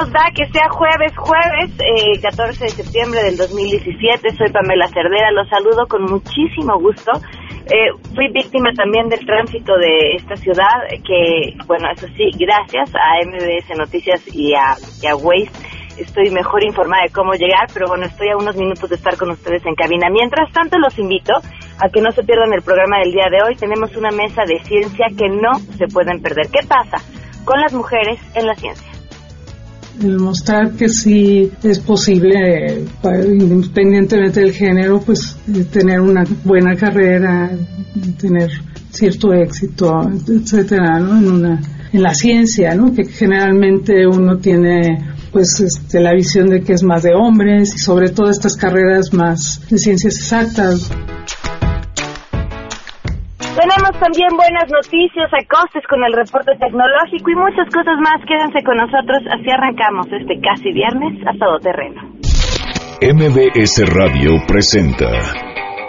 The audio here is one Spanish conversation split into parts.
nos da que sea jueves, jueves, eh, 14 de septiembre del 2017. Soy Pamela Cerdera, los saludo con muchísimo gusto. Eh, fui víctima también del tránsito de esta ciudad, que, bueno, eso sí, gracias a MBS Noticias y a, y a Waze estoy mejor informada de cómo llegar, pero bueno, estoy a unos minutos de estar con ustedes en cabina. Mientras tanto, los invito a que no se pierdan el programa del día de hoy. Tenemos una mesa de ciencia que no se pueden perder. ¿Qué pasa con las mujeres en la ciencia? Mostrar que sí es posible, independientemente del género, pues eh, tener una buena carrera, tener cierto éxito, etcétera, ¿no? En una en la ciencia, ¿no? Que generalmente uno tiene pues este, la visión de que es más de hombres y sobre todo estas carreras más de ciencias exactas. Tenemos también buenas noticias, acostes con el reporte tecnológico y muchas cosas más. Quédense con nosotros, así arrancamos este casi viernes a todo terreno. MBS Radio presenta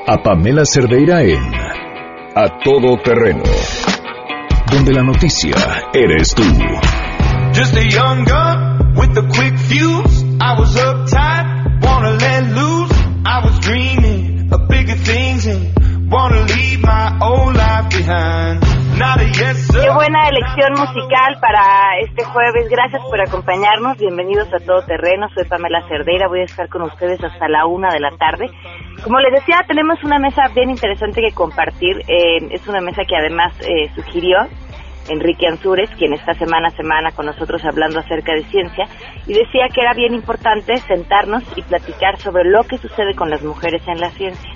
a Pamela Cerdeira en A Todo Terreno, donde la noticia eres tú. Just a young gun with a quick fuse. I was uptight, elección musical para este jueves. Gracias por acompañarnos. Bienvenidos a Todo Terreno. Soy Pamela Cerdeira. Voy a estar con ustedes hasta la una de la tarde. Como les decía, tenemos una mesa bien interesante que compartir. Eh, es una mesa que además eh, sugirió Enrique Ansúrez, quien está semana a semana con nosotros hablando acerca de ciencia, y decía que era bien importante sentarnos y platicar sobre lo que sucede con las mujeres en la ciencia.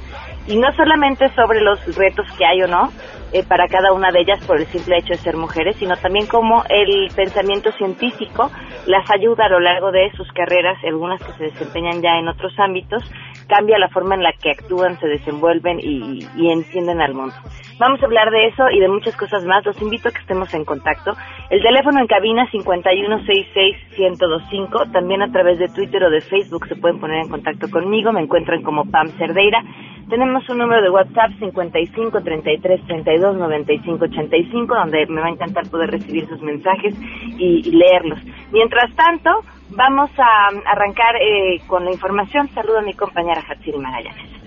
Y no solamente sobre los retos que hay o no, eh, para cada una de ellas por el simple hecho de ser mujeres, sino también cómo el pensamiento científico las ayuda a lo largo de sus carreras, algunas que se desempeñan ya en otros ámbitos, cambia la forma en la que actúan, se desenvuelven y, y entienden al mundo. Vamos a hablar de eso y de muchas cosas más. Los invito a que estemos en contacto. El teléfono en cabina 5166125. También a través de Twitter o de Facebook se pueden poner en contacto conmigo. Me encuentran como Pam Cerdeira. Tenemos un número de WhatsApp 55 33 32 95 85 donde me va a encantar poder recibir sus mensajes y, leerlos. Mientras tanto, vamos a arrancar eh, con la información. Saludo a mi compañera Hatsiri Magallanes.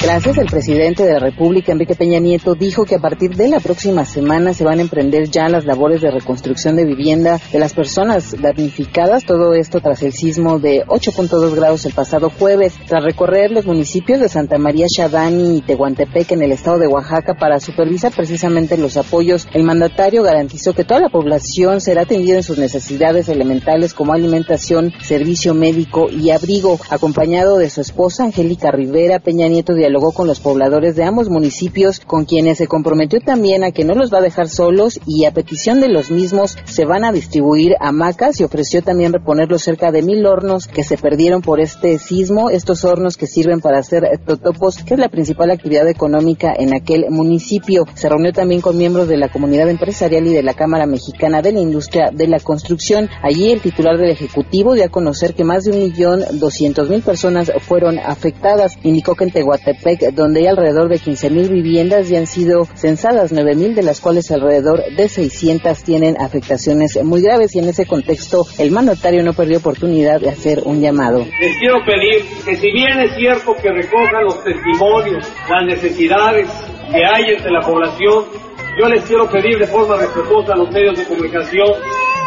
Gracias, el presidente de la República, Enrique Peña Nieto, dijo que a partir de la próxima semana se van a emprender ya las labores de reconstrucción de vivienda de las personas damnificadas. Todo esto tras el sismo de 8.2 grados el pasado jueves. Tras recorrer los municipios de Santa María Shadani y Tehuantepec en el estado de Oaxaca para supervisar precisamente los apoyos, el mandatario garantizó que toda la población será atendida en sus necesidades elementales como alimentación, servicio médico y abrigo. Acompañado de su esposa Angélica Rivera, Peña Nieto de dialogó con los pobladores de ambos municipios, con quienes se comprometió también a que no los va a dejar solos y a petición de los mismos se van a distribuir hamacas y ofreció también reponer los cerca de mil hornos que se perdieron por este sismo, estos hornos que sirven para hacer totopos, que es la principal actividad económica en aquel municipio. Se reunió también con miembros de la comunidad empresarial y de la Cámara Mexicana de la Industria de la Construcción. Allí el titular del Ejecutivo dio a conocer que más de un millón doscientos mil personas fueron afectadas. Indicó que en Tehuantepec donde hay alrededor de 15.000 viviendas y han sido censadas 9.000, de las cuales alrededor de 600 tienen afectaciones muy graves. Y en ese contexto, el mandatario no perdió oportunidad de hacer un llamado. Les quiero pedir que si bien es cierto que recojan los testimonios, las necesidades que hay entre la población, yo les quiero pedir de forma respetuosa a los medios de comunicación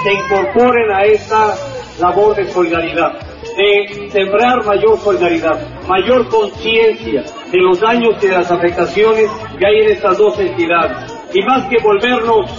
que incorporen a esta labor de solidaridad, de sembrar mayor solidaridad, mayor conciencia de los daños y de las afectaciones que hay en estas dos entidades. Y más que volvernos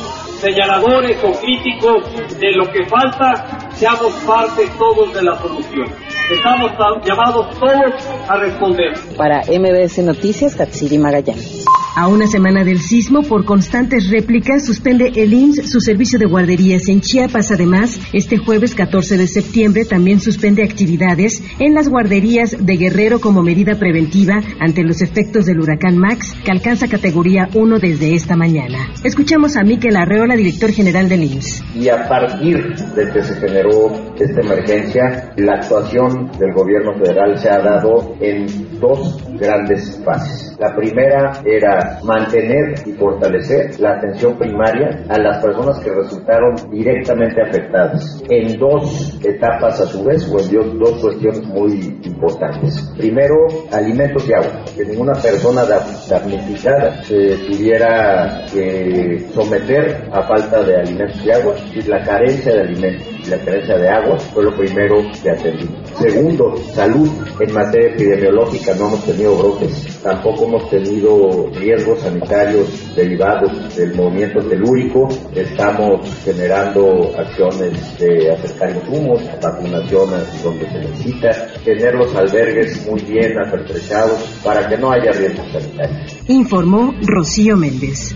señaladores o críticos de lo que falta, seamos parte todos de la solución. Estamos llamados todos a responder. Para MBS Noticias, Katsiri Magallanes. A una semana del sismo, por constantes réplicas, suspende el IMSS su servicio de guarderías en Chiapas. Además, este jueves 14 de septiembre también suspende actividades en las guarderías de Guerrero como medida preventiva ante los efectos del huracán Max, que alcanza categoría 1 desde esta mañana. Escuchamos a Miquel Arreola, director general del IMSS. Y a partir de que se generó esta emergencia, la actuación del gobierno federal se ha dado en dos grandes fases. La primera era mantener y fortalecer la atención primaria a las personas que resultaron directamente afectadas en dos etapas a su vez o en dos cuestiones muy importantes. Primero, alimentos y agua. Que ninguna persona damnificada se tuviera que someter a falta de alimentos y agua y la carencia de alimentos y la carencia de agua fue lo primero que atendimos. Segundo, salud. En materia epidemiológica no hemos tenido brotes, tampoco hemos tenido riesgos sanitarios derivados del movimiento telúrico. Estamos generando acciones de acercar insumos, vacunación donde se necesita, tener los albergues muy bien apertrechados para que no haya riesgos sanitarios. Informó Rocío Méndez.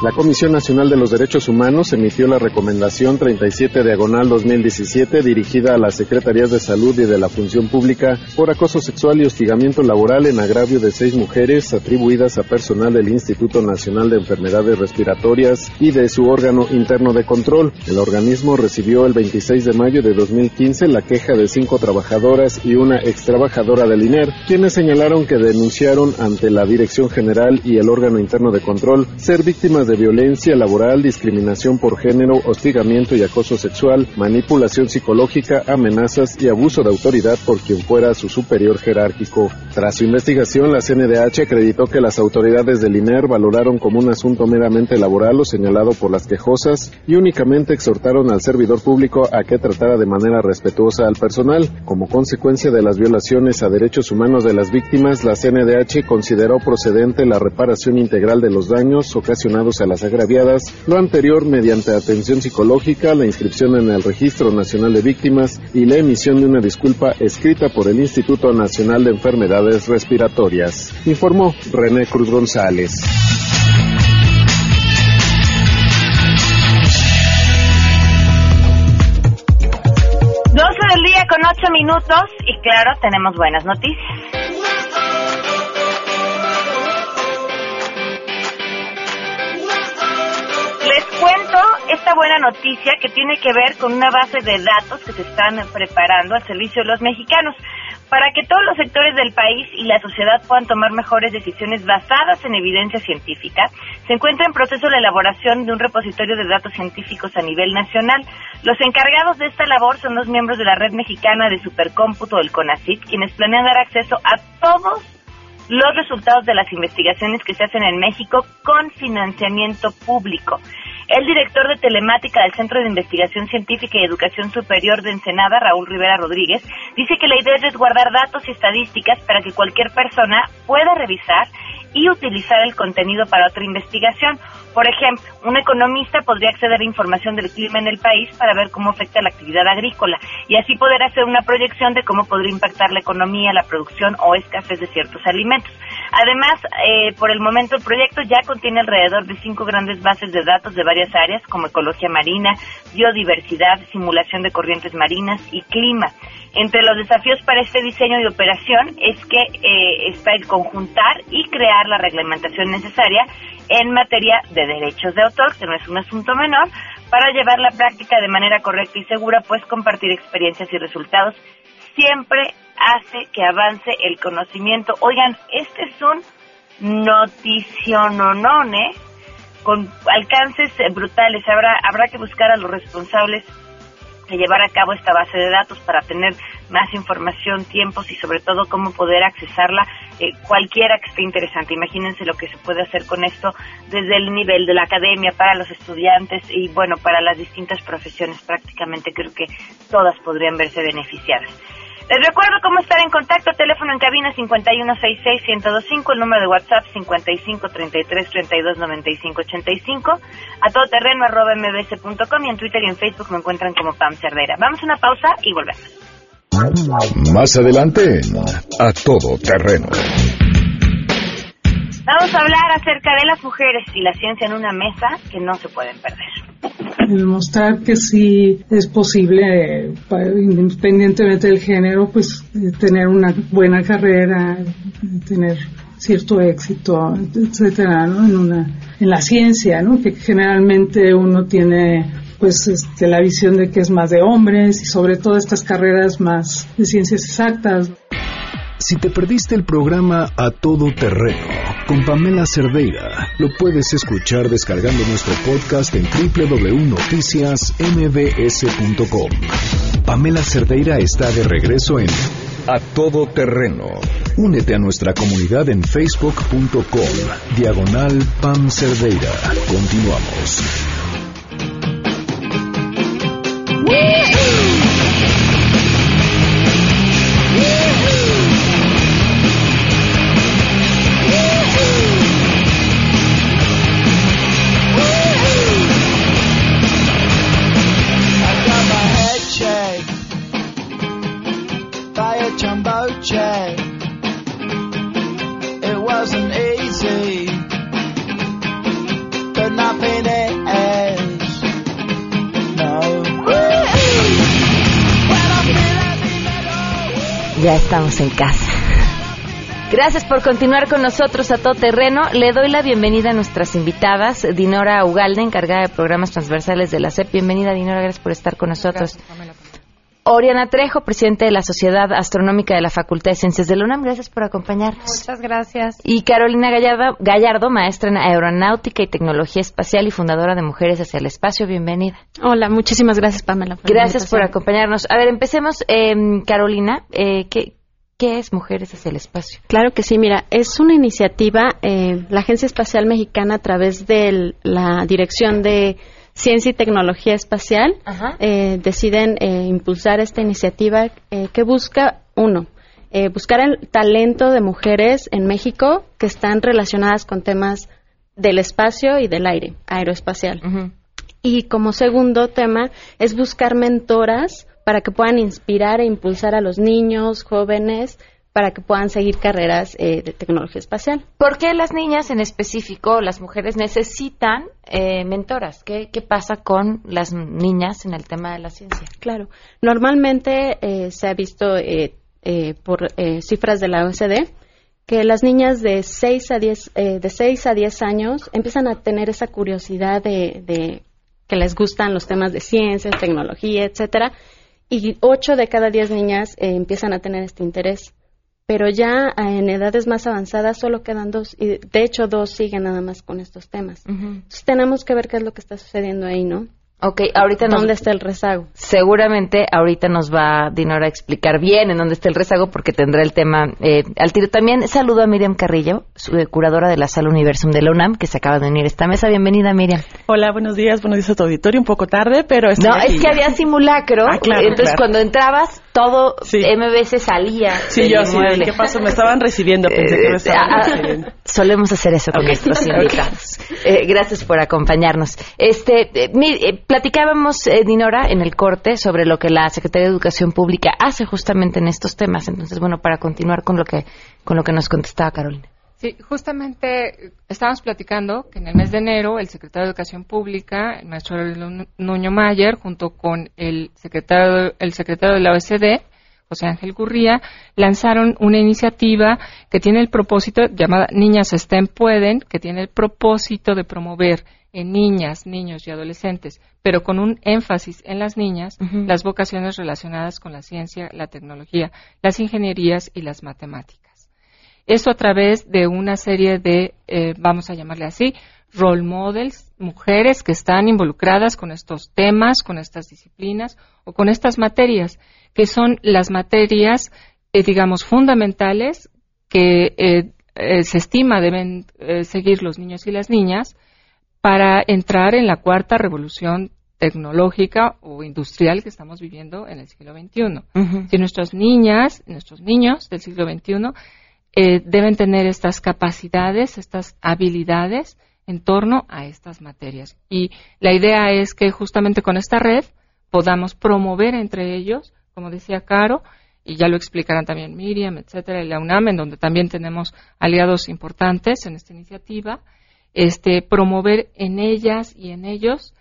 La Comisión Nacional de los Derechos Humanos emitió la recomendación 37 diagonal 2017 dirigida a las Secretarías de Salud y de la Función Pública por acoso sexual y hostigamiento laboral en agravio de seis mujeres atribuidas a personal del Instituto Nacional de Enfermedades Respiratorias y de su órgano interno de control. El organismo recibió el 26 de mayo de 2015 la queja de cinco trabajadoras y una ex trabajadora del INER, quienes señalaron que denunciaron ante la Dirección General y el órgano interno de control ser víctimas de violencia laboral, discriminación por género, hostigamiento y acoso sexual, manipulación psicológica, amenazas y abuso de autoridad por quien fuera su superior jerárquico. Tras su investigación, la CNDH acreditó que las autoridades del INER valoraron como un asunto meramente laboral lo señalado por las quejosas y únicamente exhortaron al servidor público a que tratara de manera respetuosa al personal. Como consecuencia de las violaciones a derechos humanos de las víctimas, la CNDH consideró procedente la reparación integral de los daños ocasionados a las agraviadas, lo anterior mediante atención psicológica, la inscripción en el Registro Nacional de Víctimas y la emisión de una disculpa escrita por el Instituto Nacional de Enfermedades Respiratorias, informó René Cruz González. 12 del día con 8 minutos y claro, tenemos buenas noticias. Esta buena noticia que tiene que ver con una base de datos que se están preparando al servicio de los mexicanos para que todos los sectores del país y la sociedad puedan tomar mejores decisiones basadas en evidencia científica, se encuentra en proceso la elaboración de un repositorio de datos científicos a nivel nacional. Los encargados de esta labor son los miembros de la Red Mexicana de Supercómputo, del CONACYT, quienes planean dar acceso a todos los resultados de las investigaciones que se hacen en México con financiamiento público. El director de telemática del Centro de Investigación Científica y Educación Superior de Ensenada, Raúl Rivera Rodríguez, dice que la idea es resguardar datos y estadísticas para que cualquier persona pueda revisar y utilizar el contenido para otra investigación. Por ejemplo, un economista podría acceder a información del clima en el país para ver cómo afecta la actividad agrícola y así poder hacer una proyección de cómo podría impactar la economía, la producción o escasez de ciertos alimentos. Además, eh, por el momento el proyecto ya contiene alrededor de cinco grandes bases de datos de varias áreas como ecología marina, biodiversidad, simulación de corrientes marinas y clima. Entre los desafíos para este diseño y operación es que eh, está el conjuntar y crear la reglamentación necesaria en materia de derechos de autor, que no es un asunto menor, para llevar la práctica de manera correcta y segura, pues compartir experiencias y resultados siempre hace que avance el conocimiento. Oigan, este es un noticiononone con alcances brutales. Habrá, habrá que buscar a los responsables de llevar a cabo esta base de datos para tener más información, tiempos y sobre todo cómo poder accesarla eh, cualquiera que esté interesante. Imagínense lo que se puede hacer con esto desde el nivel de la academia para los estudiantes y bueno, para las distintas profesiones prácticamente creo que todas podrían verse beneficiadas. Les recuerdo cómo estar en contacto, teléfono en cabina 5166-1025, el número de WhatsApp 5533-329585, a todoterreno arroba mbs.com y en Twitter y en Facebook me encuentran como Pam Cerdeira. Vamos a una pausa y volvemos. Más adelante, a todo terreno. Vamos a hablar acerca de las mujeres y la ciencia en una mesa que no se pueden perder demostrar que sí es posible, independientemente del género, pues eh, tener una buena carrera, tener cierto éxito, etcétera, ¿no? En una, en la ciencia, ¿no? Que generalmente uno tiene pues este, la visión de que es más de hombres y sobre todo estas carreras más de ciencias exactas. Si te perdiste el programa A Todo Terreno con Pamela Cerdeira lo puedes escuchar descargando nuestro podcast en www.noticiasmbs.com. Pamela Cerdeira está de regreso en A Todo Terreno. Únete a nuestra comunidad en facebook.com, diagonal Pam Cerdeira. Continuamos. Estamos en casa. Gracias por continuar con nosotros a todo terreno. Le doy la bienvenida a nuestras invitadas, Dinora Ugalde, encargada de programas transversales de la SEP. Bienvenida, Dinora, gracias por estar con nosotros. Oriana Trejo, presidente de la Sociedad Astronómica de la Facultad de Ciencias de la UNAM. Gracias por acompañarnos. Muchas gracias. Y Carolina Gallardo, Gallardo, maestra en Aeronáutica y Tecnología Espacial y fundadora de Mujeres hacia el Espacio. Bienvenida. Hola, muchísimas gracias, Pamela. Por gracias por acompañarnos. A ver, empecemos. Eh, Carolina, eh, ¿qué, ¿Qué es Mujeres hacia el Espacio? Claro que sí, mira, es una iniciativa, eh, la Agencia Espacial Mexicana a través de la Dirección de Ciencia y Tecnología Espacial eh, deciden eh, impulsar esta iniciativa eh, que busca, uno, buscar el talento de mujeres en México que están relacionadas con temas del espacio y del aire, aeroespacial. Y como segundo tema es buscar mentoras para que puedan inspirar e impulsar a los niños, jóvenes, para que puedan seguir carreras eh, de tecnología espacial. ¿Por qué las niñas en específico, las mujeres, necesitan eh, mentoras? ¿Qué, pasa con las niñas en el tema de la ciencia? Claro, normalmente eh, se ha visto por cifras de la OCDE que las niñas de 6 a 10, de 6 a 10 años empiezan a tener esa curiosidad de, de que les gustan los temas de ciencia, tecnología, etcétera, y 8 de cada 10 niñas empiezan a tener este interés pero ya en edades más avanzadas solo quedan dos, y de hecho dos siguen nada más con estos temas. Entonces tenemos que ver qué es lo que está sucediendo ahí, ¿no? Ok, ahorita ¿Dónde está el rezago? Seguramente ahorita nos va Dinora a explicar bien en dónde está el rezago porque tendrá el tema eh, al tiro. También saludo a Miriam Carrillo, su, eh, curadora de la Sala Universum de la UNAM, que se acaba de unir a esta mesa. Bienvenida, Miriam. Hola, buenos días, buenos días a tu auditorio. Un poco tarde, pero No, es que había simulacro. Ah, entonces, cuando entrabas, todo MBS salía. Sí, yo sí. ¿Qué pasó? Me estaban recibiendo. Pensé que me estaban ah, recibiendo. Solemos hacer eso con nuestros invitados. Eh, gracias por acompañarnos. Este, Platicábamos, eh, Dinora, en el corte sobre lo que la Secretaría de Educación Pública hace justamente en estos temas. Entonces, bueno, para continuar con lo que, con lo que nos contestaba Carolina. Sí, justamente estábamos platicando que en el mes de enero el secretario de Educación Pública, el maestro Nuño Mayer, junto con el secretario, el secretario de la OECD, José Ángel Gurría, lanzaron una iniciativa que tiene el propósito, llamada Niñas STEM Pueden, que tiene el propósito de promover en niñas, niños y adolescentes, pero con un énfasis en las niñas, las vocaciones relacionadas con la ciencia, la tecnología, las ingenierías y las matemáticas. Esto a través de una serie de, eh, vamos a llamarle así, role models, mujeres que están involucradas con estos temas, con estas disciplinas o con estas materias, que son las materias, eh, digamos, fundamentales que eh, se estima deben seguir los niños y las niñas para entrar en la cuarta revolución tecnológica o industrial que estamos viviendo en el siglo XXI. Si nuestras niñas, nuestros niños del siglo XXI eh, deben tener estas capacidades, estas habilidades en torno a estas materias. Y la idea es que justamente con esta red podamos promover entre ellos, como decía Caro, y ya lo explicarán también Miriam, etcétera, y la UNAM, en donde también tenemos aliados importantes en esta iniciativa, este, promover en ellas y en ellos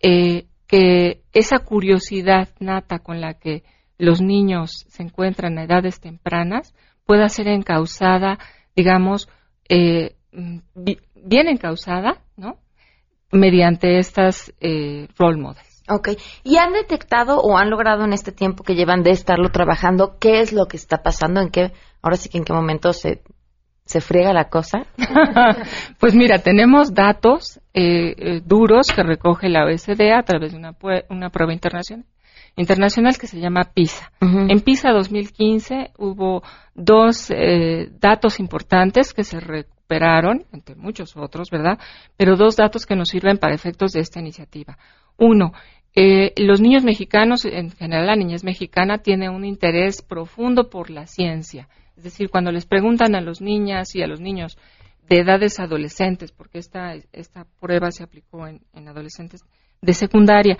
eh, que esa curiosidad nata con la que los niños se encuentran a edades tempranas pueda ser encausada, digamos, eh, bien encausada, ¿no? Mediante estas eh, role models. Ok. ¿Y han detectado o han logrado en este tiempo que llevan de estarlo trabajando qué es lo que está pasando? ¿En qué, ahora sí que en qué momento se ¿Se friega la cosa? pues mira, tenemos datos eh, eh, duros que recoge la OECD a través de una, una prueba internacional internacional que se llama PISA. En PISA 2015 hubo dos eh, datos importantes que se recuperaron, entre muchos otros, ¿verdad? Pero dos datos que nos sirven para efectos de esta iniciativa. Uno, eh, los niños mexicanos, en general la niñez mexicana, tiene un interés profundo por la ciencia. Es decir, cuando les preguntan a los niñas y a los niños de edades adolescentes, porque esta, esta prueba se aplicó en, en adolescentes de secundaria,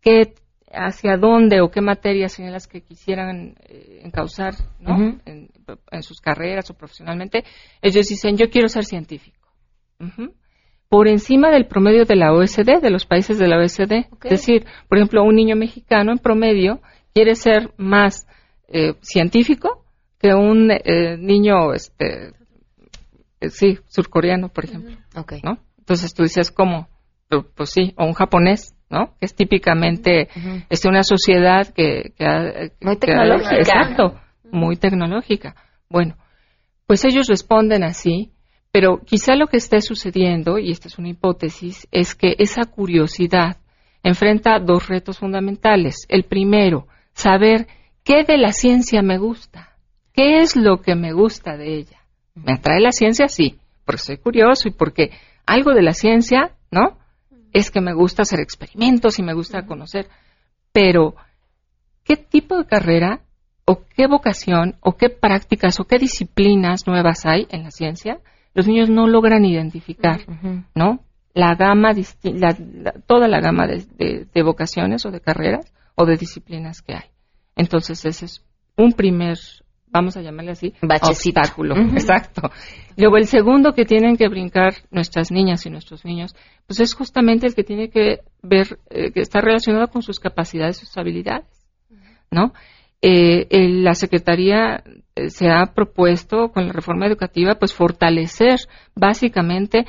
¿qué hacia dónde o qué materias son las que quisieran eh, encauzar ¿no? en, sus carreras o profesionalmente, ellos dicen, yo quiero ser científico. Por encima del promedio de la OSD, de los países de la OSD. Es decir, por ejemplo, un niño mexicano en promedio quiere ser más eh, científico que un eh, niño, este, sí, surcoreano, por ejemplo. ¿no? Entonces tú dices, ¿cómo? Pues, pues sí, o un japonés ¿no? Es típicamente es una sociedad que, muy tecnológica. exacto, muy tecnológica. Bueno, pues ellos responden así, pero quizá lo que esté sucediendo, y esta es una hipótesis, es que esa curiosidad enfrenta dos retos fundamentales. El primero, saber qué de la ciencia me gusta, qué es lo que me gusta de ella. ¿Me atrae la ciencia? Sí, porque soy curioso y porque algo de la ciencia, ¿no? Es que me gusta hacer experimentos y me gusta conocer, pero ¿qué tipo de carrera o qué vocación o qué prácticas o qué disciplinas nuevas hay en la ciencia? Los niños no logran identificar, ¿no? La gama, toda la gama de, de vocaciones o de carreras o de disciplinas que hay. Entonces ese es un primer vamos a llamarle así, obstáculo. Exacto. Luego el segundo que tienen que brincar nuestras niñas y nuestros niños, pues es justamente el que tiene que ver, eh, que está relacionado con sus capacidades, sus habilidades, ¿no? Eh, la Secretaría eh, se ha propuesto con la reforma educativa, pues fortalecer básicamente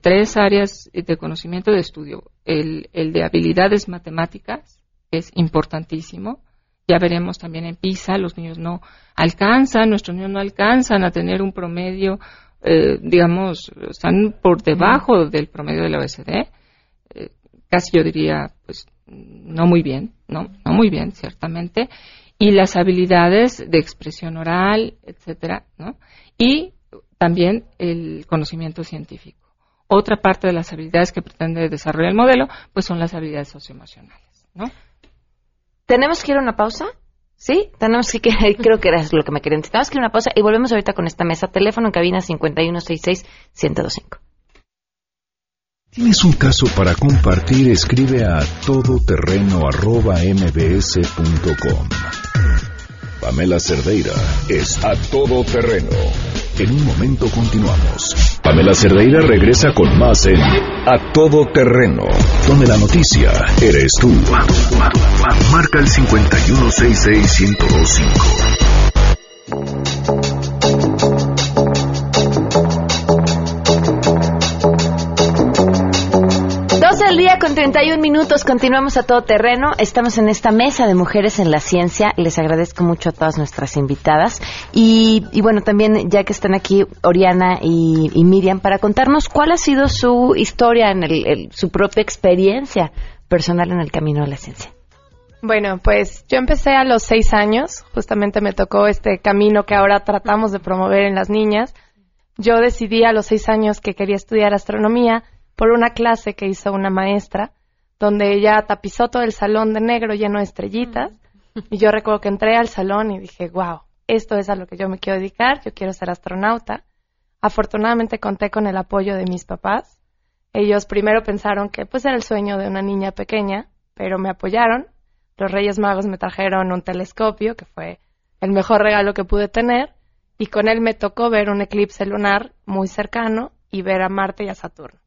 tres áreas de conocimiento de estudio. El, el de habilidades matemáticas, que es importantísimo, ya veremos también en PISA, los niños no alcanzan, nuestros niños no alcanzan a tener un promedio, eh, digamos, están por debajo del promedio de la OECD. Eh, casi yo diría, pues, no muy bien, ¿no? No muy bien, ciertamente. Y las habilidades de expresión oral, etcétera, ¿no? Y también el conocimiento científico. Otra parte de las habilidades que pretende desarrollar el modelo, pues son las habilidades socioemocionales, ¿no? ¿Tenemos que ir a una pausa? Sí, tenemos que, creo que era lo que me querían. Tenemos que ir a una pausa y volvemos ahorita con esta mesa. Teléfono en cabina 5166-1025. ¿Tienes un caso para compartir? Escribe a todoterreno.mbs.com. Pamela Cerdeira es a todo terreno. En un momento continuamos. Pamela Cerdeira regresa con más en A Todo Terreno, donde la noticia eres tú. Marca el 5166125. El día con 31 minutos. Continuamos a todo terreno. Estamos en esta mesa de mujeres en la ciencia. Les agradezco mucho a todas nuestras invitadas. Y, bueno, también ya que están aquí Oriana y, Miriam para contarnos cuál ha sido su historia, en el, su propia experiencia personal en el camino de la ciencia. Bueno, pues yo empecé a los seis años. Justamente me tocó este camino que ahora tratamos de promover en las niñas. Yo decidí a los seis años que quería estudiar astronomía por una clase que hizo una maestra, donde ella tapizó todo el salón de negro lleno de estrellitas. Y yo recuerdo que entré al salón y dije, wow, esto es a lo que yo me quiero dedicar, yo quiero ser astronauta. Afortunadamente conté con el apoyo de mis papás. Ellos primero pensaron que pues era el sueño de una niña pequeña, pero me apoyaron. Los Reyes Magos me trajeron un telescopio, que fue el mejor regalo que pude tener, y con él me tocó ver un eclipse lunar muy cercano y ver a Marte y a Saturno.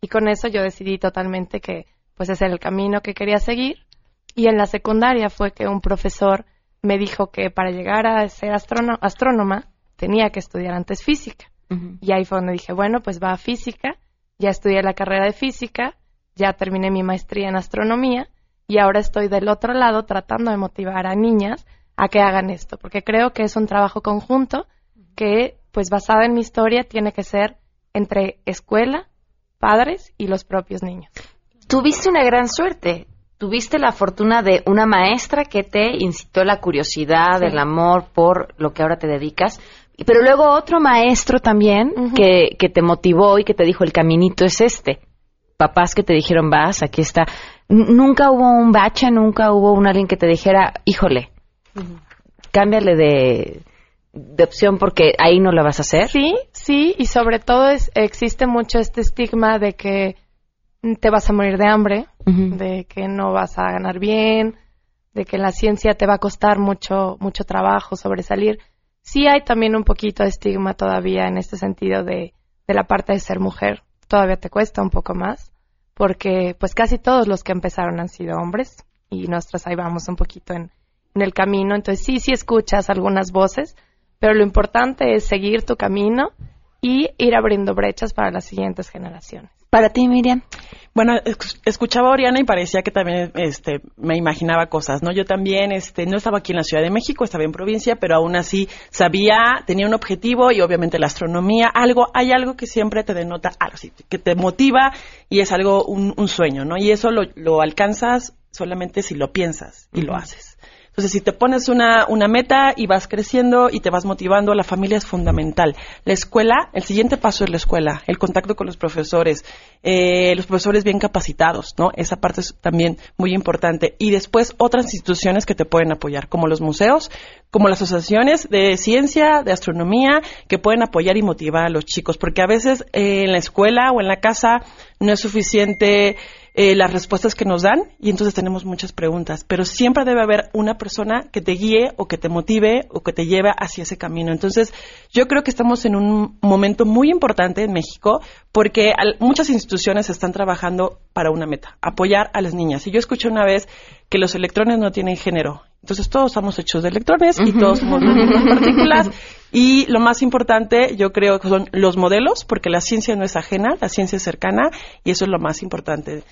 Y con eso yo decidí totalmente que pues ese era el camino que quería seguir. Y en la secundaria fue que un profesor me dijo que para llegar a ser astrónoma tenía que estudiar antes física. Y ahí fue donde dije, bueno, pues va a física, ya estudié la carrera de física, ya terminé mi maestría en astronomía y ahora estoy del otro lado tratando de motivar a niñas a que hagan esto, porque creo que es un trabajo conjunto que pues basada en mi historia, tiene que ser entre escuela, padres y los propios niños. Tuviste una gran suerte. Tuviste la fortuna de una maestra que te incitó la curiosidad, el amor por lo que ahora te dedicas, pero luego otro maestro también que, que te motivó y que te dijo el caminito es este. Papás que te dijeron vas, aquí está. nunca hubo un bache, nunca hubo un alguien que te dijera, híjole, cámbiale de, de opción porque ahí no la vas a hacer. Sí, sí, y sobre todo es, existe mucho este estigma de que te vas a morir de hambre, de que no vas a ganar bien, de que la ciencia te va a costar mucho, mucho trabajo sobresalir. Sí hay también un poquito de estigma todavía en este sentido de, de la parte de ser mujer. Todavía te cuesta un poco más, porque pues casi todos los que empezaron han sido hombres y nosotros ahí vamos un poquito en, en el camino. Entonces sí, sí escuchas algunas voces, pero lo importante es seguir tu camino y ir abriendo brechas para las siguientes generaciones. Para ti, Miriam. Bueno, escuchaba a Oriana y parecía que también este, me imaginaba cosas, ¿no? Yo también este, no estaba aquí en la Ciudad de México, estaba en provincia, pero aún así sabía, tenía un objetivo y obviamente la astronomía, algo, hay algo que siempre te denota algo, que te motiva y es algo, un, sueño, ¿no? Y eso lo, lo alcanzas solamente si lo piensas y lo haces. Entonces, si te pones una, una meta y vas creciendo y te vas motivando, la familia es fundamental. La escuela, el siguiente paso es la escuela, el contacto con los profesores, eh, los profesores bien capacitados, ¿no? Esa parte es también muy importante. Y después otras instituciones que te pueden apoyar, como los museos, como las asociaciones de ciencia, de astronomía, que pueden apoyar y motivar a los chicos, porque a veces eh, en la escuela o en la casa no es suficiente eh, las respuestas que nos dan y entonces tenemos muchas preguntas, pero siempre debe haber una persona que te guíe o que te motive o que te lleve hacia ese camino. Entonces, yo creo que estamos en un momento muy importante en México porque muchas instituciones están trabajando para una meta, apoyar a las niñas. Y yo escuché una vez que los electrones no tienen género. Entonces todos estamos hechos de electrones y todos somos partículas. Y lo más importante, yo creo que son los modelos, porque la ciencia no es ajena, la ciencia es cercana y eso es lo más importante.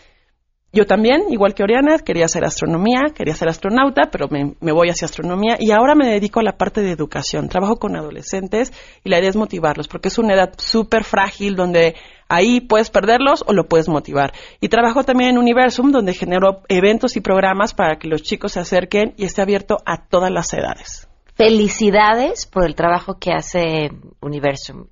Yo también, igual que Oriana, quería hacer astronomía, quería ser astronauta, pero me, voy hacia astronomía y ahora me dedico a la parte de educación. Trabajo con adolescentes y la idea es motivarlos, porque es una edad súper frágil donde ahí puedes perderlos o lo puedes motivar. Y trabajo también en Universum, donde genero eventos y programas para que los chicos se acerquen y esté abierto a todas las edades. Felicidades por el trabajo que hace Universum.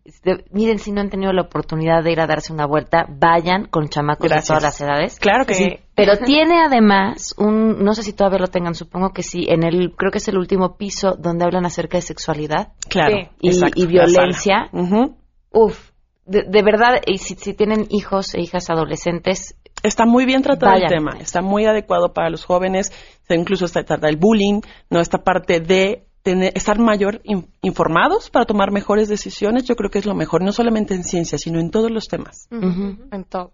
miren, si no han tenido la oportunidad de ir a darse una vuelta, vayan con chamacos de todas las edades. Claro que sí. Pero tiene además un, no sé si todavía lo tengan, supongo que sí, en el, creo que es el último piso donde hablan acerca de sexualidad. Claro. Y, violencia. Uf, de, verdad, y si, tienen hijos e hijas adolescentes, Está muy bien tratado el tema, está muy adecuado para los jóvenes, incluso está trata el bullying, no esta parte de estar mayor informados para tomar mejores decisiones, yo creo que es lo mejor, no solamente en ciencia, sino en todos los temas. En todo.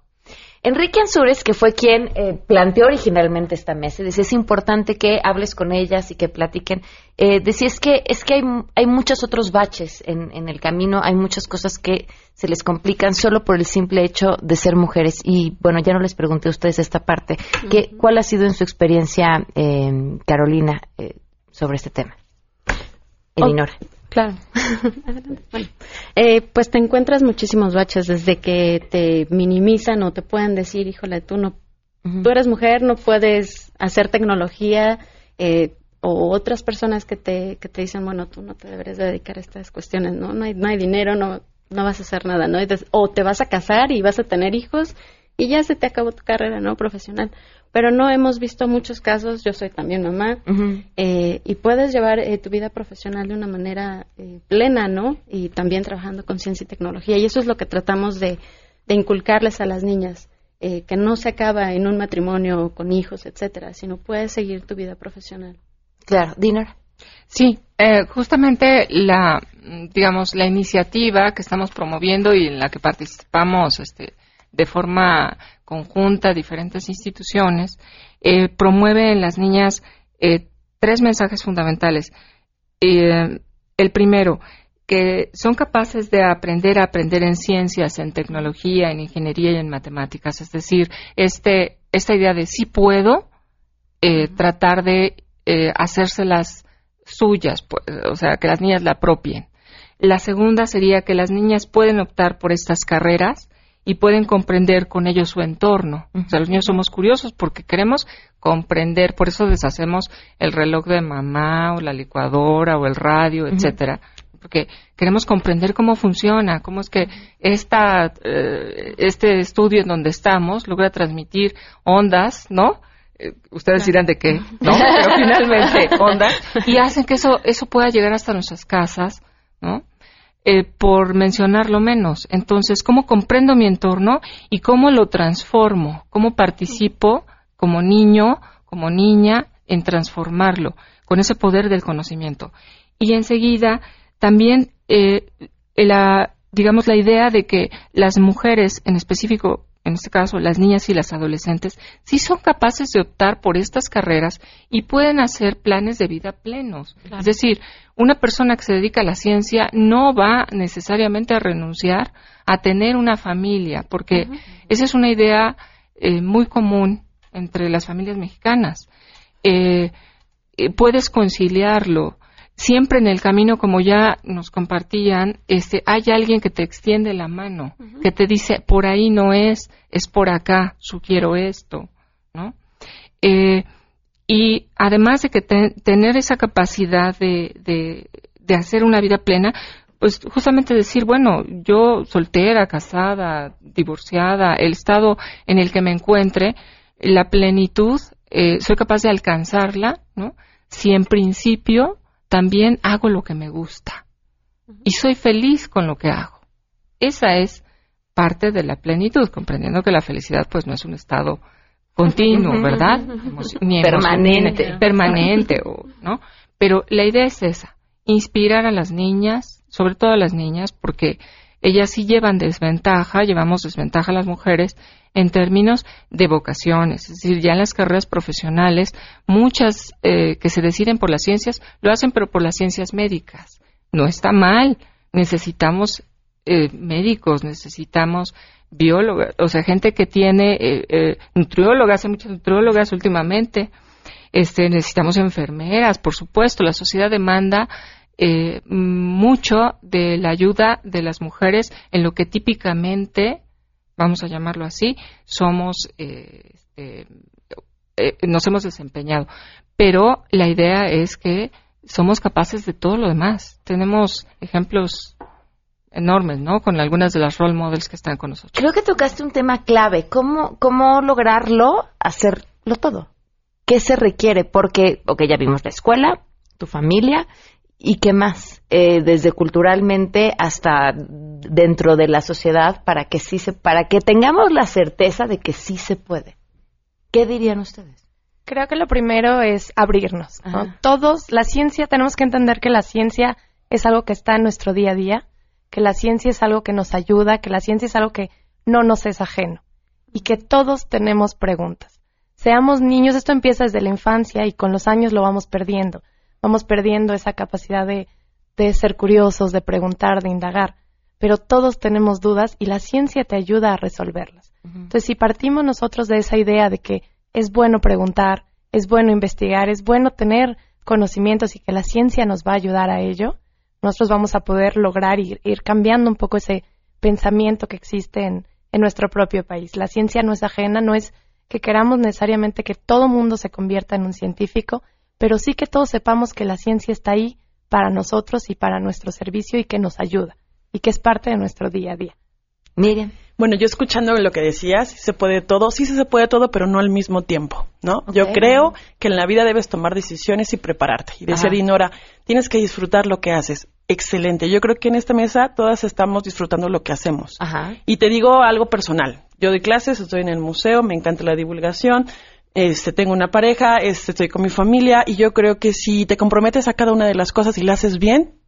Enrique Ansures, que fue quien eh, planteó originalmente esta mesa, dice es importante que hables con ellas y que platiquen. Eh, decía es que es que hay, hay muchos otros baches en, en, el camino, hay muchas cosas que se les complican solo por el simple hecho de ser mujeres. Y bueno, ya no les pregunté a ustedes esta parte. ¿Qué, ¿Cuál ha sido en su experiencia, eh, Carolina, eh, sobre este tema? Elinor. claro. eh, pues te encuentras muchísimos baches desde que te minimizan o te pueden decir, híjole, tú no, tú eres mujer, no puedes hacer tecnología, eh, o otras personas que te, que te dicen, bueno, tú no te deberías dedicar a estas cuestiones, ¿no? No hay, no hay dinero, no, no vas a hacer nada, ¿no? O te vas a casar y vas a tener hijos y ya se te acabó tu carrera, ¿no? Profesional pero no hemos visto muchos casos, yo soy también mamá, eh, y puedes llevar eh, tu vida profesional de una manera eh, plena, ¿no? Y también trabajando con ciencia y tecnología, y eso es lo que tratamos de, inculcarles a las niñas, que no se acaba en un matrimonio con hijos, etcétera, sino puedes seguir tu vida profesional. Claro, Dinner. Sí, justamente la, digamos, la iniciativa que estamos promoviendo y en la que participamos, este, de forma conjunta diferentes instituciones, eh, promueve en las niñas eh, tres mensajes fundamentales. Eh, el primero, que son capaces de aprender a aprender en ciencias, en tecnología, en ingeniería y en matemáticas. Es decir, este, esta idea de sí puedo, tratar de hacérselas suyas, pues, o sea, que las niñas la apropien. La segunda sería que las niñas pueden optar por estas carreras y pueden comprender con ellos su entorno. O sea, los niños somos curiosos porque queremos comprender, por eso deshacemos el reloj de mamá o la licuadora o el radio, etcétera, porque queremos comprender cómo funciona, cómo es que esta, eh, este estudio en donde estamos logra transmitir ondas, ¿no? Eh, ustedes dirán de qué, ¿no? Pero finalmente ondas y hacen que eso eso pueda llegar hasta nuestras casas, ¿no? Eh, por mencionarlo menos. Entonces, ¿cómo comprendo mi entorno y cómo lo transformo? ¿Cómo participo como niño, como niña, en transformarlo con ese poder del conocimiento? Y enseguida, también, eh, la, digamos, la idea de que las mujeres, en específico, en este caso las niñas y las adolescentes, sí son capaces de optar por estas carreras y pueden hacer planes de vida plenos. Es decir, una persona que se dedica a la ciencia no va necesariamente a renunciar a tener una familia, porque esa es una idea eh, muy común entre las familias mexicanas. Eh, eh, puedes conciliarlo. Siempre en el camino, como ya nos compartían, este, hay alguien que te extiende la mano, que te dice, por ahí no es, es por acá, sugiero esto, ¿no? Y además de que tener esa capacidad de, de, hacer una vida plena, pues justamente decir, bueno, yo soltera, casada, divorciada, el estado en el que me encuentre, la plenitud, eh, soy capaz de alcanzarla, ¿no? Si en principio también hago lo que me gusta y soy feliz con lo que hago. Esa es parte de la plenitud, comprendiendo que la felicidad pues no es un estado continuo, ¿verdad? permanente. permanente, ¿no? Pero la idea es esa, inspirar a las niñas, sobre todo a las niñas, porque ellas sí llevan desventaja, llevamos desventaja a las mujeres en términos de vocaciones, es decir, ya en las carreras profesionales, muchas eh, que se deciden por las ciencias, lo hacen pero por las ciencias médicas. No está mal, necesitamos eh, médicos, necesitamos biólogas, o sea, gente que tiene eh, eh, nutriólogas, hay muchas nutriólogas últimamente. Este, necesitamos enfermeras, por supuesto. La sociedad demanda eh, mucho de la ayuda de las mujeres en lo que típicamente, vamos a llamarlo así, somos, este, nos hemos desempeñado. Pero la idea es que somos capaces de todo lo demás. Tenemos ejemplos enormes, ¿no? Con algunas de las role models que están con nosotros. Creo que tocaste un tema clave, cómo, cómo lograrlo, hacerlo todo. ¿Qué se requiere? Porque, ok, ya vimos la escuela, tu familia, ¿y qué más? Eh, desde culturalmente hasta dentro de la sociedad para que sí se, para que tengamos la certeza de que sí se puede. ¿Qué dirían ustedes? Creo que lo primero es abrirnos. Todos, la ciencia, tenemos que entender que la ciencia es algo que está en nuestro día a día que la ciencia es algo que nos ayuda, que la ciencia es algo que no nos es ajeno y que todos tenemos preguntas. Seamos niños, esto empieza desde la infancia y con los años lo vamos perdiendo. Vamos perdiendo esa capacidad de, de ser curiosos, de preguntar, de indagar. Pero todos tenemos dudas y la ciencia te ayuda a resolverlas. Entonces, si partimos nosotros de esa idea de que es bueno preguntar, es bueno investigar, es bueno tener conocimientos y que la ciencia nos va a ayudar a ello, nosotros vamos a poder lograr ir, ir cambiando un poco ese pensamiento que existe en, en nuestro propio país. La ciencia no es ajena, no es que queramos necesariamente que todo mundo se convierta en un científico, pero sí que todos sepamos que la ciencia está ahí para nosotros y para nuestro servicio y que nos ayuda y que es parte de nuestro día a día. Miriam. Bueno, yo escuchando lo que decías, se puede todo, sí se puede todo, pero no al mismo tiempo, ¿no? Yo creo que en la vida debes tomar decisiones y prepararte. Y decía Dinora, tienes que disfrutar lo que haces. Excelente. Yo creo que en esta mesa todas estamos disfrutando lo que hacemos. Y te digo algo personal. Yo doy clases, estoy en el museo, me encanta la divulgación, este, tengo una pareja, este, estoy con mi familia y yo creo que si te comprometes a cada una de las cosas y la haces bien,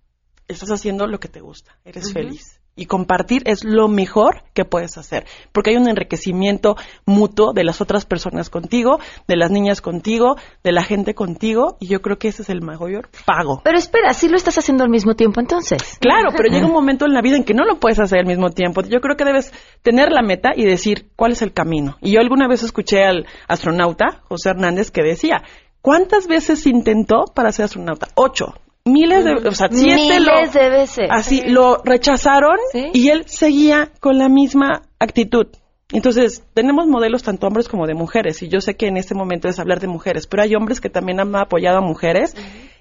estás haciendo lo que te gusta, eres feliz y compartir es lo mejor que puedes hacer, porque hay un enriquecimiento mutuo de las otras personas contigo, de las niñas contigo, de la gente contigo, y yo creo que ese es el mayor pago. Pero espera, si lo estás haciendo al mismo tiempo entonces. Claro, pero llega un momento en la vida en que no lo puedes hacer al mismo tiempo. Yo creo que debes tener la meta y decir cuál es el camino. Y yo alguna vez escuché al astronauta, José Hernández, que decía, ¿cuántas veces intentó para ser astronauta? Ocho miles de, o sea, de veces. Así lo rechazaron y él seguía con la misma actitud. Entonces, tenemos modelos tanto hombres como de mujeres, y yo sé que en este momento es hablar de mujeres, pero hay hombres que también han apoyado a mujeres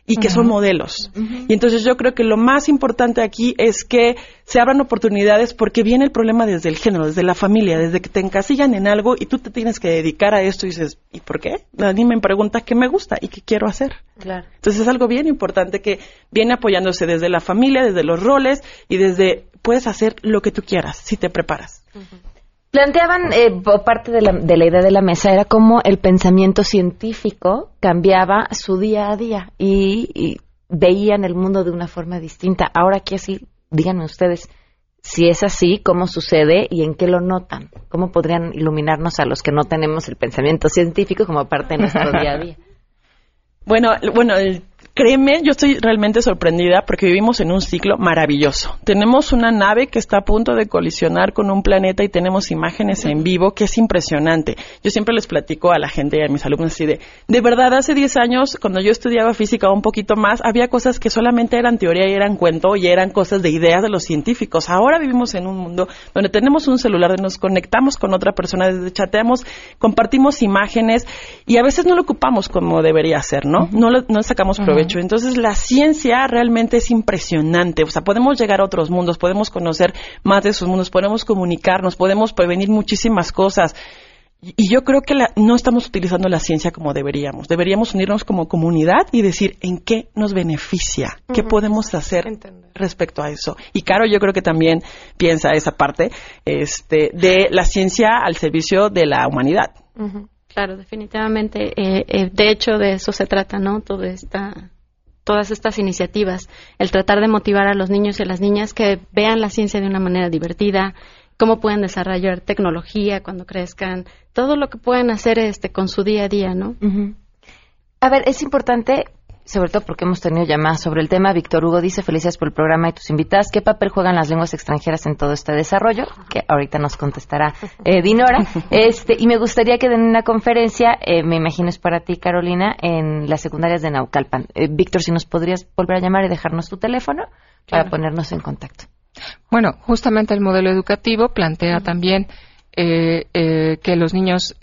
y que son modelos. Y entonces yo creo que lo más importante aquí es que se abran oportunidades porque viene el problema desde el género, desde la familia, desde que te encasillan en algo y tú te tienes que dedicar a esto y dices, ¿y por qué? Nadie me pregunta qué me gusta y qué quiero hacer. Claro. Entonces es algo bien importante que viene apoyándose desde la familia, desde los roles y desde puedes hacer lo que tú quieras si te preparas. Planteaban, eh, parte de la, de la, idea de la mesa era cómo el pensamiento científico cambiaba su día a día y, veían el mundo de una forma distinta. Ahora aquí así, díganme ustedes, si es así, cómo sucede y en qué lo notan. ¿Cómo podrían iluminarnos a los que no tenemos el pensamiento científico como parte de nuestro día a día? Bueno, bueno, el Créeme, yo estoy realmente sorprendida porque vivimos en un ciclo maravilloso. Tenemos una nave que está a punto de colisionar con un planeta y tenemos imágenes en vivo que es impresionante. Yo siempre les platico a la gente y a mis alumnos así de, de verdad, hace 10 años, cuando yo estudiaba física un poquito más, había cosas que solamente eran teoría y eran cuento y eran cosas de ideas de los científicos. Ahora vivimos en un mundo donde tenemos un celular, donde nos conectamos con otra persona, desde chateamos, compartimos imágenes y a veces no lo ocupamos como debería ser, ¿no? No, no sacamos provecho entonces la ciencia realmente es impresionante. O sea, podemos llegar a otros mundos, podemos conocer más de esos mundos, podemos comunicarnos, podemos prevenir muchísimas cosas. Y yo creo que no estamos utilizando la ciencia como deberíamos. Deberíamos unirnos como comunidad y decir en qué nos beneficia, qué podemos hacer respecto a eso. Y Caro, yo creo que también piensa esa parte este, de la ciencia al servicio de la humanidad. Claro, definitivamente. Eh, eh, de hecho, de eso se trata, ¿no? Toda esta, todas estas iniciativas, el tratar de motivar a los niños y a las niñas que vean la ciencia de una manera divertida, cómo pueden desarrollar tecnología cuando crezcan, todo lo que pueden hacer este con su día a día, ¿no? A ver, es importante sobre todo porque hemos tenido llamadas sobre el tema. Víctor Hugo dice, felicidades por el programa y tus invitadas. ¿Qué papel juegan las lenguas extranjeras en todo este desarrollo? Que ahorita nos contestará eh, Dinora. Este, y me gustaría que den una conferencia, eh, me imagino es para ti, Carolina, en las secundarias de Naucalpan. Eh, Víctor, si nos podrías volver a llamar y dejarnos tu teléfono para ponernos en contacto. Bueno, justamente el modelo educativo plantea también que los niños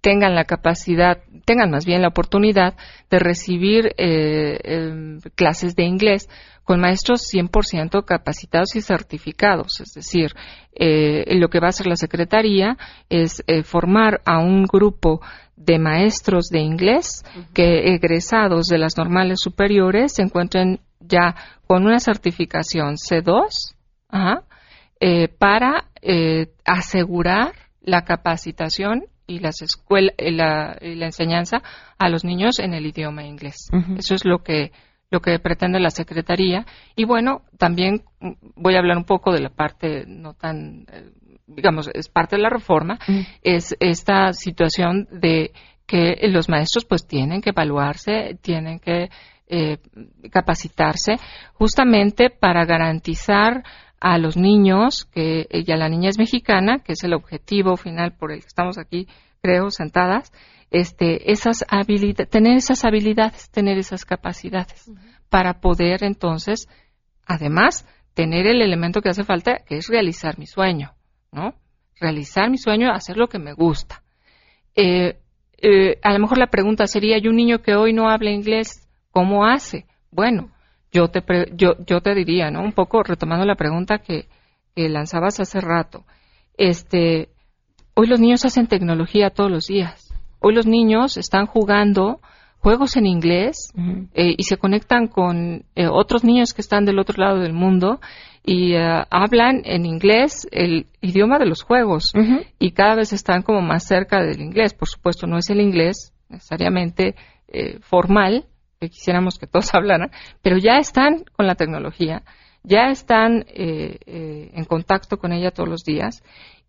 tengan la capacidad, tengan más bien la oportunidad de recibir eh, em, clases de inglés con maestros 100% capacitados y certificados. Es decir, eh, lo que va a hacer la Secretaría es eh, formar a un grupo de maestros de inglés que egresados de las normales superiores se encuentren ya con una certificación C2 para asegurar la capacitación y las escuelas la, la, enseñanza a los niños en el idioma inglés. Eso es lo que lo que pretende la secretaría. Y bueno también voy a hablar un poco de la parte no tan eh, digamos es parte de la reforma es esta situación de que los maestros pues tienen que evaluarse tienen que eh, capacitarse justamente para garantizar a los niños, que ella, la niña es mexicana, que es el objetivo final por el que estamos aquí, creo, sentadas, este, esas habilidades, tener esas habilidades, tener esas capacidades, para poder entonces, además, tener el elemento que hace falta, que es realizar mi sueño, ¿no? Realizar mi sueño, hacer lo que me gusta. Eh, eh, a lo mejor la pregunta sería, ¿y un niño que hoy no habla inglés, cómo hace? Bueno, yo te, yo, yo te diría, ¿no? Un poco retomando la pregunta que, lanzabas hace rato. Este, hoy los niños hacen tecnología todos los días. Hoy los niños están jugando juegos en inglés eh, y se conectan con eh, otros niños que están del otro lado del mundo y eh, hablan en inglés el idioma de los juegos y cada vez están como más cerca del inglés. Por supuesto, no es el inglés necesariamente formal, que quisiéramos que todos hablaran, pero ya están con la tecnología, ya están eh, eh, en contacto con ella todos los días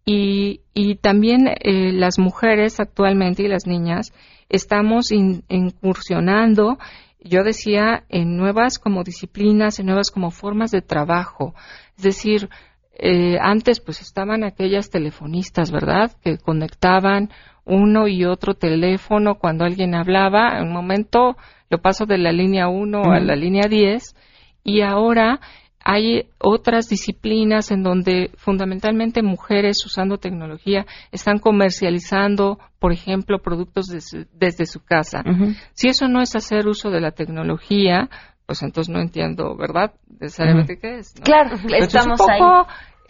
y, y también eh, las mujeres actualmente y las niñas estamos incursionando, yo decía, en nuevas como disciplinas, en nuevas como formas de trabajo. Es decir, eh, antes pues estaban aquellas telefonistas, ¿verdad? Que conectaban uno y otro teléfono cuando alguien hablaba. En un momento lo paso de la línea 1 a la línea 10 y ahora hay otras disciplinas en donde fundamentalmente mujeres usando tecnología están comercializando, por ejemplo, productos desde su casa. Si eso no es hacer uso de la tecnología, pues entonces no entiendo, ¿verdad? Necesariamente qué es. Claro, estamos ahí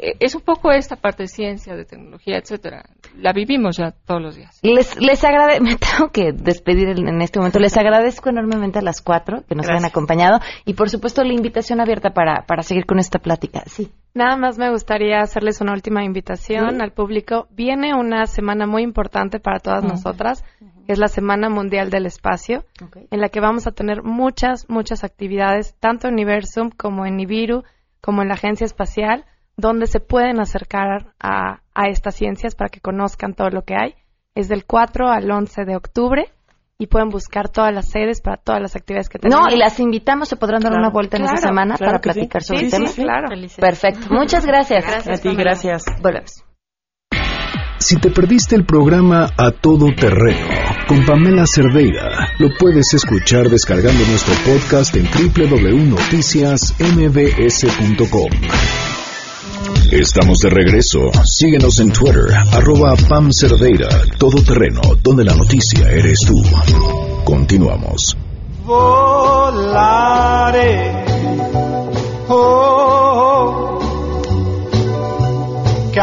es un poco esta parte de ciencia, de tecnología, etcétera. La vivimos ya todos los días. Les, les agradezco, me tengo que despedir en este momento. Les agradezco enormemente a las cuatro que nos han acompañado y, por supuesto, la invitación abierta para, para seguir con esta plática. Sí. Nada más me gustaría hacerles una última invitación al público. Viene una semana muy importante para todas nosotras, que es la Semana Mundial del Espacio, en la que vamos a tener muchas, muchas actividades, tanto en Universum como en Nibiru, como en la Agencia Espacial donde se pueden acercar a, estas ciencias para que conozcan todo lo que hay. Es del 4 al 11 de octubre y pueden buscar todas las sedes para todas las actividades que tenemos. No, y las invitamos, se podrán dar una vuelta en esta semana para platicar sobre el tema. claro. Perfecto. Muchas gracias. Gracias a ti, gracias. Volvemos. Si te perdiste el programa A Todo Terreno con Pamela Cerdeira, lo puedes escuchar descargando nuestro podcast en www.noticiasmbs.com. Estamos de regreso. Síguenos en Twitter, arroba Pam Cerdeira, todo terreno, donde la noticia eres tú. Continuamos. Volare. Oh,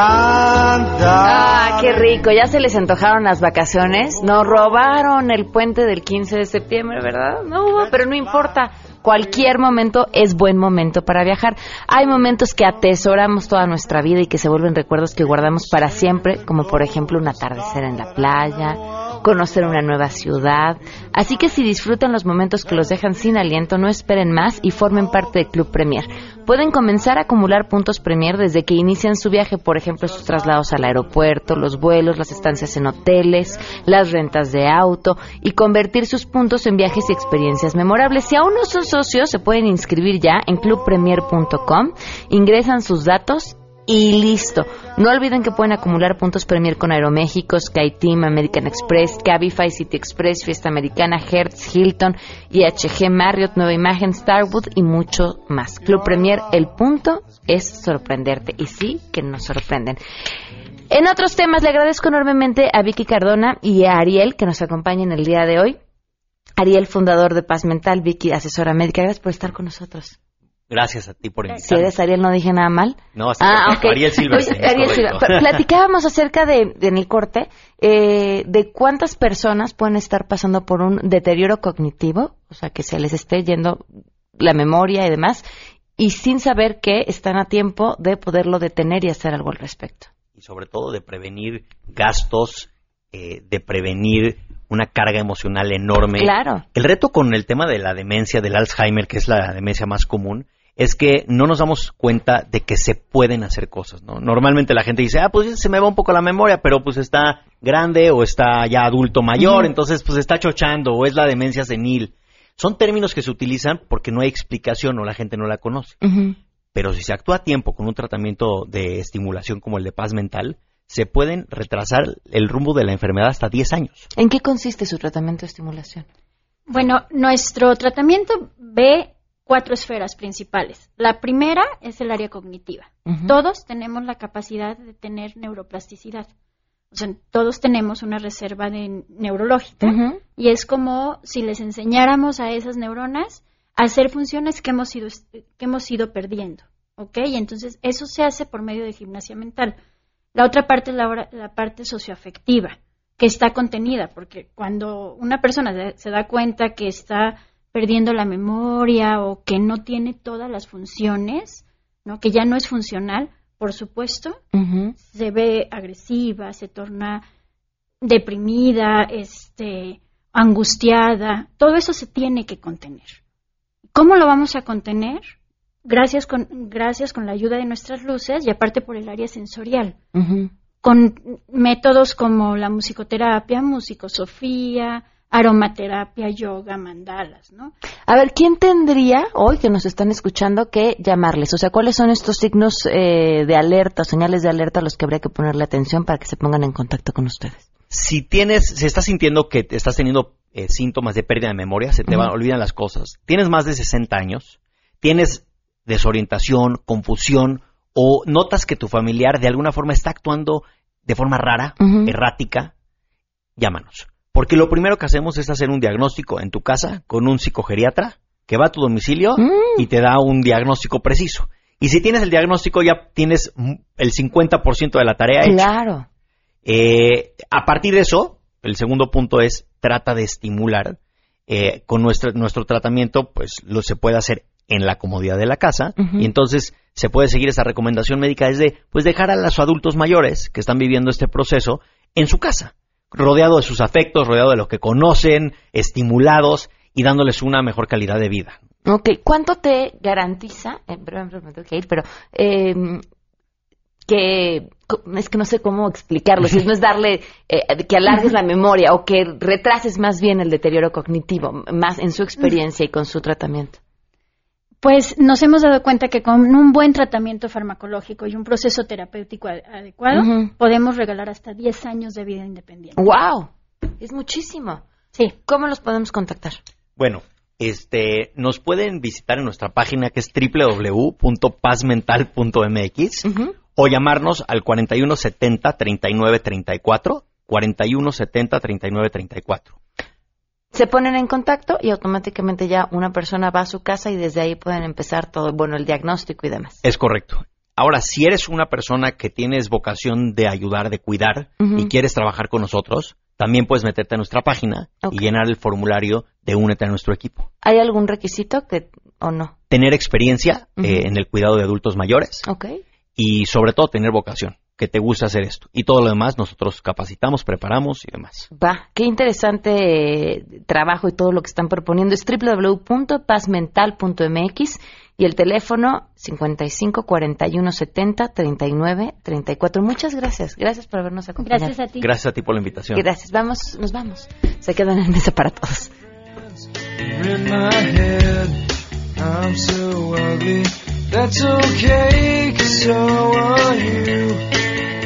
Ah, qué rico. Ya se les antojaron las vacaciones. Nos robaron el puente del 15 de septiembre, ¿verdad? No, pero no importa cualquier momento es buen momento para viajar. Hay momentos que atesoramos toda nuestra vida y que se vuelven recuerdos que guardamos para siempre, como por ejemplo un atardecer en la playa, conocer una nueva ciudad. Así que si disfrutan los momentos que los dejan sin aliento, no esperen más y formen parte del Club Premier. Pueden comenzar a acumular puntos Premier desde que inician su viaje, por ejemplo, sus traslados al aeropuerto, los vuelos, las estancias en hoteles, las rentas de auto y convertir sus puntos en viajes y experiencias memorables. Si aún no son socios se pueden inscribir ya en clubpremier.com, ingresan sus datos y listo. No olviden que pueden acumular puntos Premier con Aeroméxico, SkyTeam, American Express, Cabify, City Express, Fiesta Americana, Hertz, Hilton, IHG, Marriott, Nueva Imagen, Starwood y mucho más. Club Premier, el punto es sorprenderte. Y sí que nos sorprenden. En otros temas, le agradezco enormemente a Vicky Cardona y a Ariel que nos acompañan el día de hoy. Ariel, fundador de Paz Mental, Vicky, asesora médica. Gracias por estar con nosotros. Gracias a ti por invitarme. Si eres Ariel, no dije nada mal. No, ah, Ariel Silva. Ariel Silva. Platicábamos acerca de, en el corte, eh, de cuántas personas pueden estar pasando por un deterioro cognitivo, o sea, que se les esté yendo la memoria y demás, y sin saber que están a tiempo de poderlo detener y hacer algo al respecto. Y sobre todo de prevenir gastos, eh, de prevenir una carga emocional enorme. Claro. El reto con el tema de la demencia, del Alzheimer, que es la demencia más común, es que no nos damos cuenta de que se pueden hacer cosas, ¿no? Normalmente la gente dice, ah, pues se me va un poco la memoria, pero pues está grande o está ya adulto mayor, entonces pues está chochando o es la demencia senil. Son términos que se utilizan porque no hay explicación o la gente no la conoce. Pero si se actúa a tiempo con un tratamiento de estimulación como el de paz mental, se pueden retrasar el rumbo de la enfermedad hasta 10 años. ¿En qué consiste su tratamiento de estimulación? Bueno, nuestro tratamiento ve cuatro esferas principales. La primera es el área cognitiva. Todos tenemos la capacidad de tener neuroplasticidad. O sea, todos tenemos una reserva de neurológica y es como si les enseñáramos a esas neuronas a hacer funciones que hemos ido, que hemos ido perdiendo. ¿Ok? Y entonces eso se hace por medio de gimnasia mental. La otra parte es la, parte socioafectiva, que está contenida, porque cuando una persona se da cuenta que está perdiendo la memoria o que no tiene todas las funciones, ¿no? que ya no es funcional, por supuesto, se ve agresiva, se torna deprimida, este, angustiada, todo eso se tiene que contener. ¿Cómo lo vamos a contener? gracias con, gracias con la ayuda de nuestras luces y aparte por el área sensorial. Con métodos como la musicoterapia, musicosofía, aromaterapia, yoga, mandalas, ¿no? A ver, ¿quién tendría hoy que nos están escuchando que llamarles? O sea, ¿cuáles son estos signos eh, de alerta, señales de alerta a los que habría que ponerle atención para que se pongan en contacto con ustedes? Si tienes, si estás sintiendo que estás teniendo eh, síntomas de pérdida de memoria, se te van, olvidan las cosas. Tienes más de 60 años, tienes desorientación, confusión, o notas que tu familiar de alguna forma está actuando de forma rara, errática, llámanos. Porque lo primero que hacemos es hacer un diagnóstico en tu casa con un psicogeriatra que va a tu domicilio y te da un diagnóstico preciso. Y si tienes el diagnóstico ya tienes el 50% de la tarea hecha. Claro. Eh, a partir de eso, el segundo punto es trata de estimular. Eh, con nuestro, nuestro tratamiento, pues lo se puede hacer en la comodidad de la casa y entonces se puede seguir esa recomendación médica es de pues dejar a los adultos mayores que están viviendo este proceso en su casa, rodeado de sus afectos, rodeado de lo que conocen, estimulados y dándoles una mejor calidad de vida. Ok, ¿cuánto te garantiza, eh, pero em, que es que no sé cómo explicarlo, si no es darle eh, que alargues la memoria o que retrases más bien el deterioro cognitivo, más en su experiencia y con su tratamiento. Pues nos hemos dado cuenta que con un buen tratamiento farmacológico y un proceso terapéutico adecuado podemos regalar hasta 10 años de vida independiente. ¡Wow! Es muchísimo. Sí. ¿Cómo los podemos contactar? Bueno, este, nos pueden visitar en nuestra página que es www.pazmental.mx o llamarnos al 4170 3934 4170 3934. Se ponen en contacto y automáticamente ya una persona va a su casa y desde ahí pueden empezar todo, bueno, el diagnóstico y demás. Es correcto. Ahora, si eres una persona que tienes vocación de ayudar, de cuidar y quieres trabajar con nosotros, también puedes meterte a nuestra página y llenar el formulario de únete a nuestro equipo. ¿Hay algún requisito que o no? Tener experiencia eh, en el cuidado de adultos mayores. Okay y sobre todo tener vocación, que te gusta hacer esto. Y todo lo demás nosotros capacitamos, preparamos y demás. Va, qué interesante eh, trabajo y todo lo que están proponiendo. Es www.pazmental.mx y el teléfono 55 41 70 39 34. Muchas gracias. Gracias por habernos acompañado. Gracias a ti. Gracias a ti por la invitación. Gracias. Vamos, nos vamos. Se quedan en mesa para todos. That's okay, so are you.